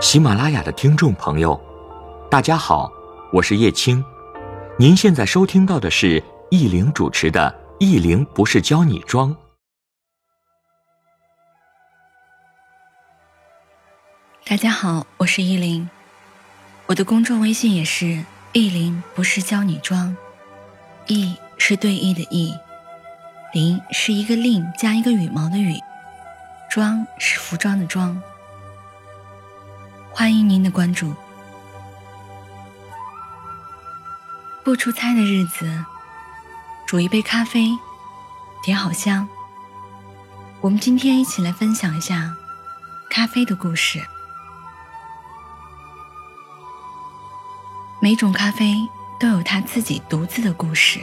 喜马拉雅的听众朋友，大家好，我是叶青。您现在收听到的是易玲主持的《易玲不是教你装》。大家好，我是易玲，我的公众微信也是易玲不是教你装，易是对弈的易，玲是一个令加一个羽毛的羽，装是服装的装。欢迎您的关注。不出差的日子，煮一杯咖啡，点好香。我们今天一起来分享一下咖啡的故事。每种咖啡都有它自己独自的故事。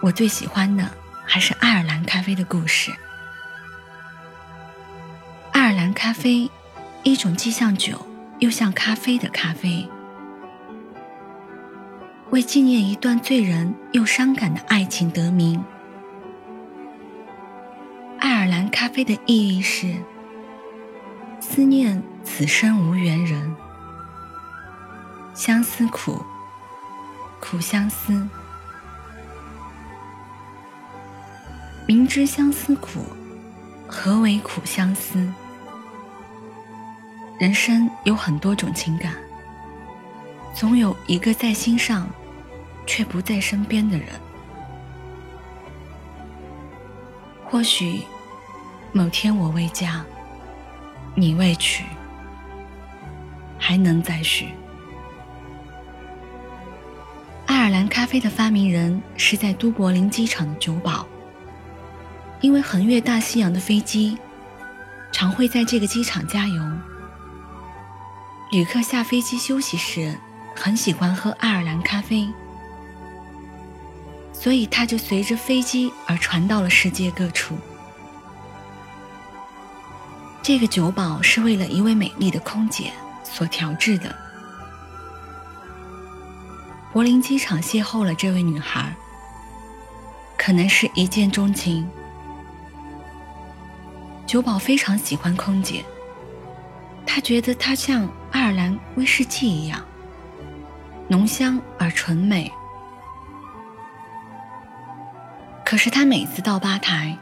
我最喜欢的还是爱尔兰咖啡的故事。爱尔兰咖啡。一种既像酒又像咖啡的咖啡，为纪念一段醉人又伤感的爱情得名。爱尔兰咖啡的意义是思念此生无缘人，相思苦，苦相思，明知相思苦，何为苦相思？人生有很多种情感，总有一个在心上，却不在身边的人。或许某天我未嫁，你未娶，还能再续。爱尔兰咖啡的发明人是在都柏林机场的酒保，因为横越大西洋的飞机，常会在这个机场加油。旅客下飞机休息时，很喜欢喝爱尔兰咖啡，所以它就随着飞机而传到了世界各处。这个酒保是为了一位美丽的空姐所调制的。柏林机场邂逅了这位女孩，可能是一见钟情。酒保非常喜欢空姐。他觉得她像爱尔兰威士忌一样浓香而醇美。可是他每次到吧台，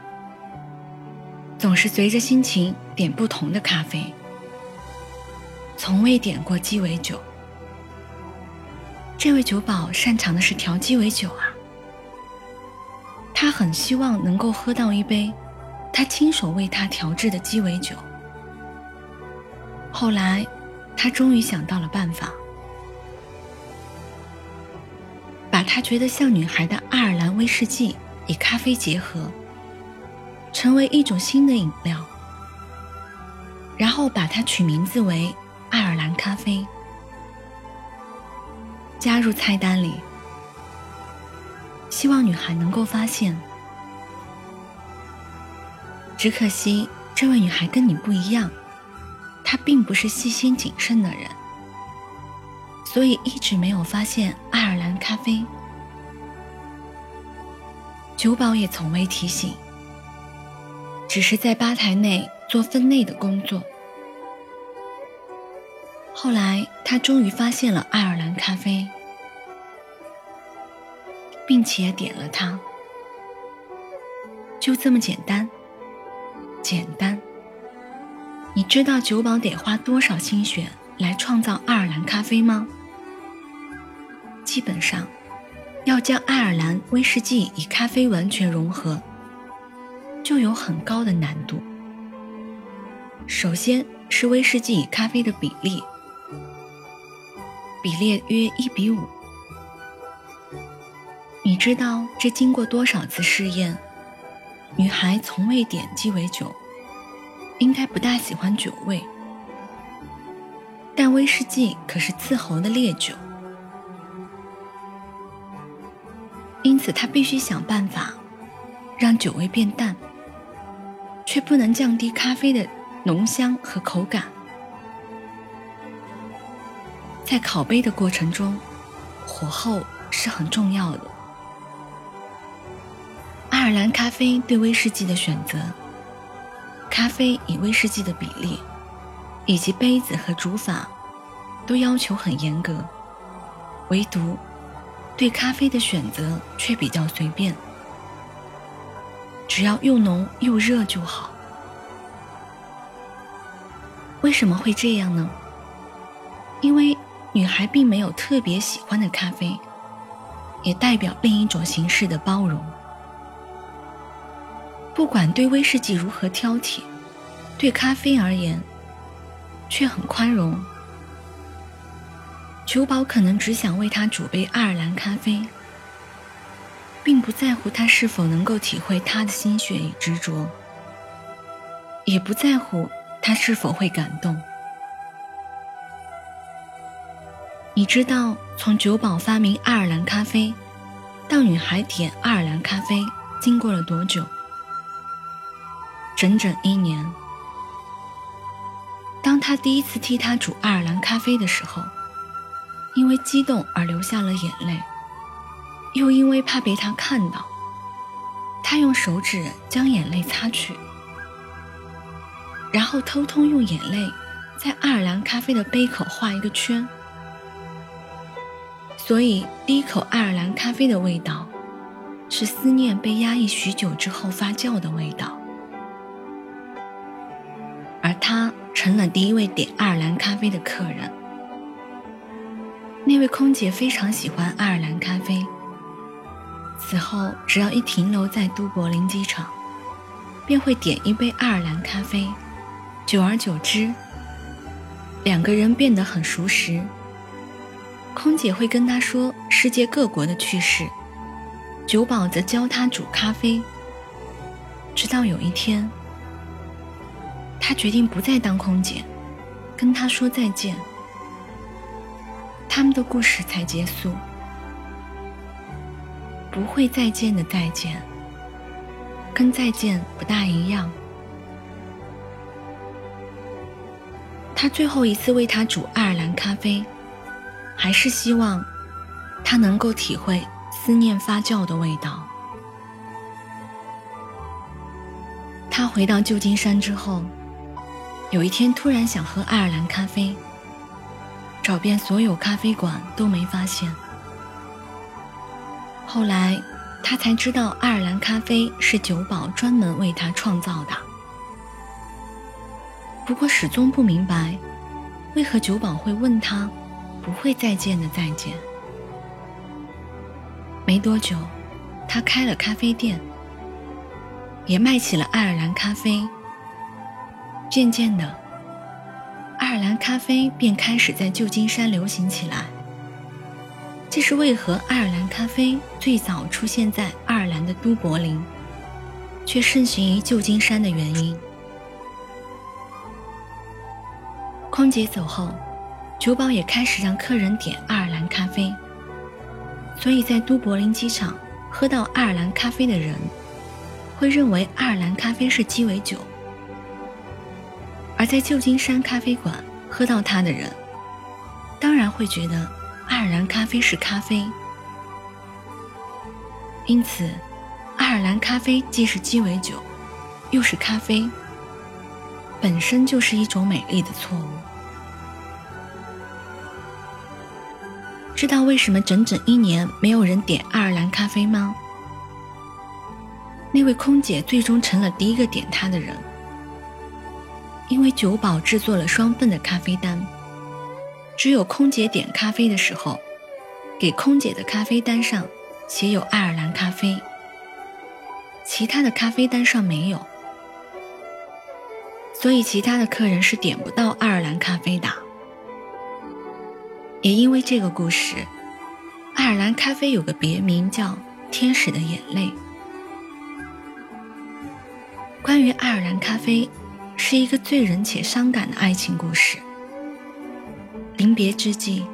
总是随着心情点不同的咖啡，从未点过鸡尾酒。这位酒保擅长的是调鸡尾酒啊，他很希望能够喝到一杯他亲手为他调制的鸡尾酒。后来，他终于想到了办法，把他觉得像女孩的爱尔兰威士忌与咖啡结合，成为一种新的饮料，然后把它取名字为爱尔兰咖啡，加入菜单里，希望女孩能够发现。只可惜，这位女孩跟你不一样。他并不是细心谨慎的人，所以一直没有发现爱尔兰咖啡。酒保也从未提醒，只是在吧台内做分内的工作。后来，他终于发现了爱尔兰咖啡，并且点了它。就这么简单，简单。你知道酒保得花多少心血来创造爱尔兰咖啡吗？基本上，要将爱尔兰威士忌与咖啡完全融合，就有很高的难度。首先是威士忌与咖啡的比例，比例约一比五。你知道这经过多少次试验？女孩从未点鸡尾酒。应该不大喜欢酒味，但威士忌可是伺候的烈酒，因此他必须想办法让酒味变淡，却不能降低咖啡的浓香和口感。在烤杯的过程中，火候是很重要的。爱尔兰咖啡对威士忌的选择。咖啡与威士忌的比例，以及杯子和煮法，都要求很严格，唯独对咖啡的选择却比较随便，只要又浓又热就好。为什么会这样呢？因为女孩并没有特别喜欢的咖啡，也代表另一种形式的包容。不管对威士忌如何挑剔，对咖啡而言，却很宽容。酒保可能只想为他煮杯爱尔兰咖啡，并不在乎他是否能够体会他的心血与执着，也不在乎。他是否会感动？你知道，从酒保发明爱尔兰咖啡到女孩点爱尔兰咖啡，经过了多久？整整一年。当他第一次替她煮爱尔兰咖啡的时候，因为激动而流下了眼泪，又因为怕被他看到，他用手指将眼泪擦去。然后偷偷用眼泪在爱尔兰咖啡的杯口画一个圈，所以第一口爱尔兰咖啡的味道是思念被压抑许久之后发酵的味道，成了第一位点爱尔兰咖啡的客人。那位空姐非常喜欢爱尔兰咖啡，此后只要一停留在都柏林机场，便会点一杯爱尔兰咖啡。久而久之，两个人变得很熟识。空姐会跟他说世界各国的趣事，酒保则教他煮咖啡。直到有一天，他决定不再当空姐，跟他说再见，他们的故事才结束。不会再见的再见，跟再见不大一样。他最后一次为他煮爱尔兰咖啡，还是希望他能够体会思念发酵的味道。他回到旧金山之后，有一天突然想喝爱尔兰咖啡，找遍所有咖啡馆都没发现。后来他才知道，爱尔兰咖啡是酒保专门为他创造的。不过始终不明白，为何酒保会问他“不会再见”的再见。没多久，他开了咖啡店，也卖起了爱尔兰咖啡。渐渐的，爱尔兰咖啡便开始在旧金山流行起来。这是为何爱尔兰咖啡最早出现在爱尔兰的都柏林，却盛行于旧金山的原因。空姐走后，酒保也开始让客人点爱尔兰咖啡。所以在都柏林机场喝到爱尔兰咖啡的人，会认为爱尔兰咖啡是鸡尾酒；而在旧金山咖啡馆喝到它的人，当然会觉得爱尔兰咖啡是咖啡。因此，爱尔兰咖啡既是鸡尾酒，又是咖啡。本身就是一种美丽的错误。知道为什么整整一年没有人点爱尔兰咖啡吗？那位空姐最终成了第一个点它的人，因为酒保制作了双份的咖啡单，只有空姐点咖啡的时候，给空姐的咖啡单上写有爱尔兰咖啡，其他的咖啡单上没有。所以，其他的客人是点不到爱尔兰咖啡的。也因为这个故事，爱尔兰咖啡有个别名叫“天使的眼泪”。关于爱尔兰咖啡，是一个醉人且伤感的爱情故事。临别之际，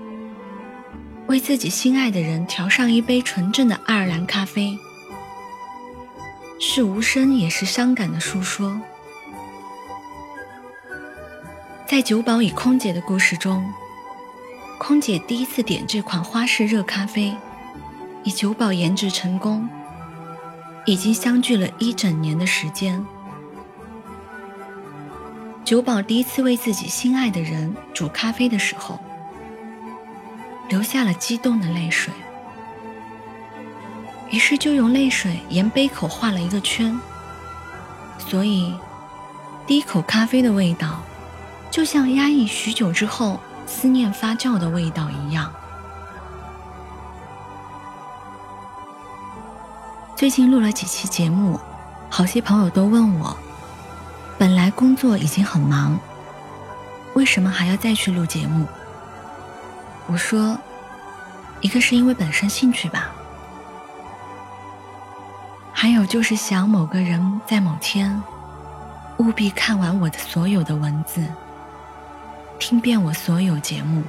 为自己心爱的人调上一杯纯正的爱尔兰咖啡，是无声也是伤感的诉说。在酒保与空姐的故事中，空姐第一次点这款花式热咖啡，以酒保研制成功，已经相距了一整年的时间。酒保第一次为自己心爱的人煮咖啡的时候，流下了激动的泪水。于是就用泪水沿杯口画了一个圈，所以第一口咖啡的味道，就像压抑许久之后思念发酵的味道一样。最近录了几期节目，好些朋友都问我，本来工作已经很忙，为什么还要再去录节目？我说，一个是因为本身兴趣吧，还有就是想某个人在某天，务必看完我的所有的文字，听遍我所有节目。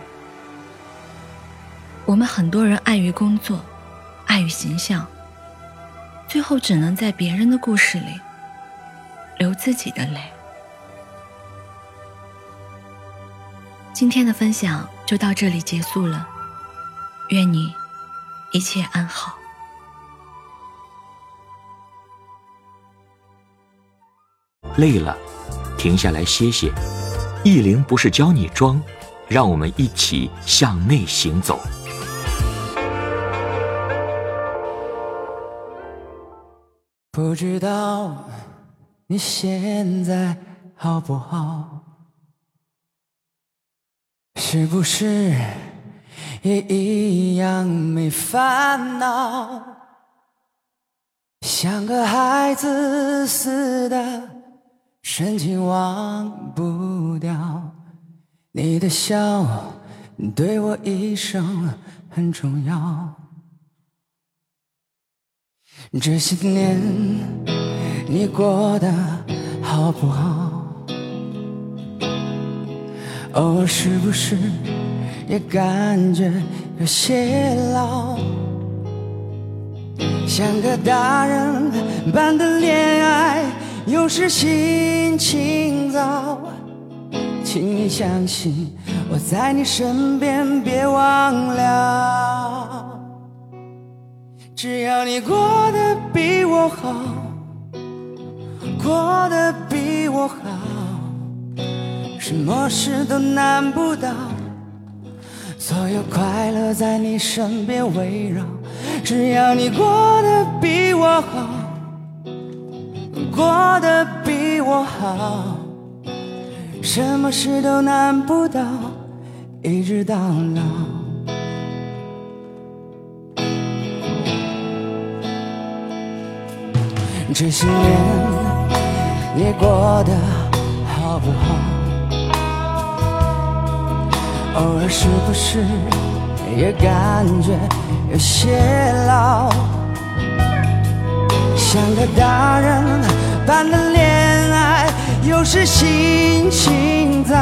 我们很多人碍于工作，碍于形象。最后只能在别人的故事里流自己的泪。今天的分享就到这里结束了，愿你一切安好。累了，停下来歇歇。意林不是教你装，让我们一起向内行走。不知道你现在好不好？是不是也一样没烦恼？像个孩子似的，深情忘不掉你的笑，对我一生很重要。这些年你过得好不好？偶尔是不是也感觉有些老？像个大人般的恋爱，有时心情糟。请你相信我在你身边，别忘了。只要你过得比我好，过得比我好，什么事都难不倒，所有快乐在你身边围绕。只要你过得比我好，过得比我好，什么事都难不倒，一直到老。这些年你过得好不好？偶尔是不是也感觉有些老？像个大人般的恋爱，有时心情糟。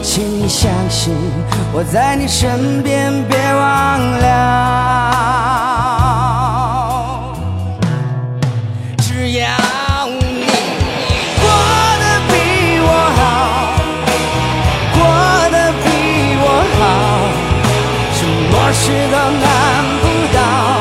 请你相信我在你身边，别忘了。是都难不倒。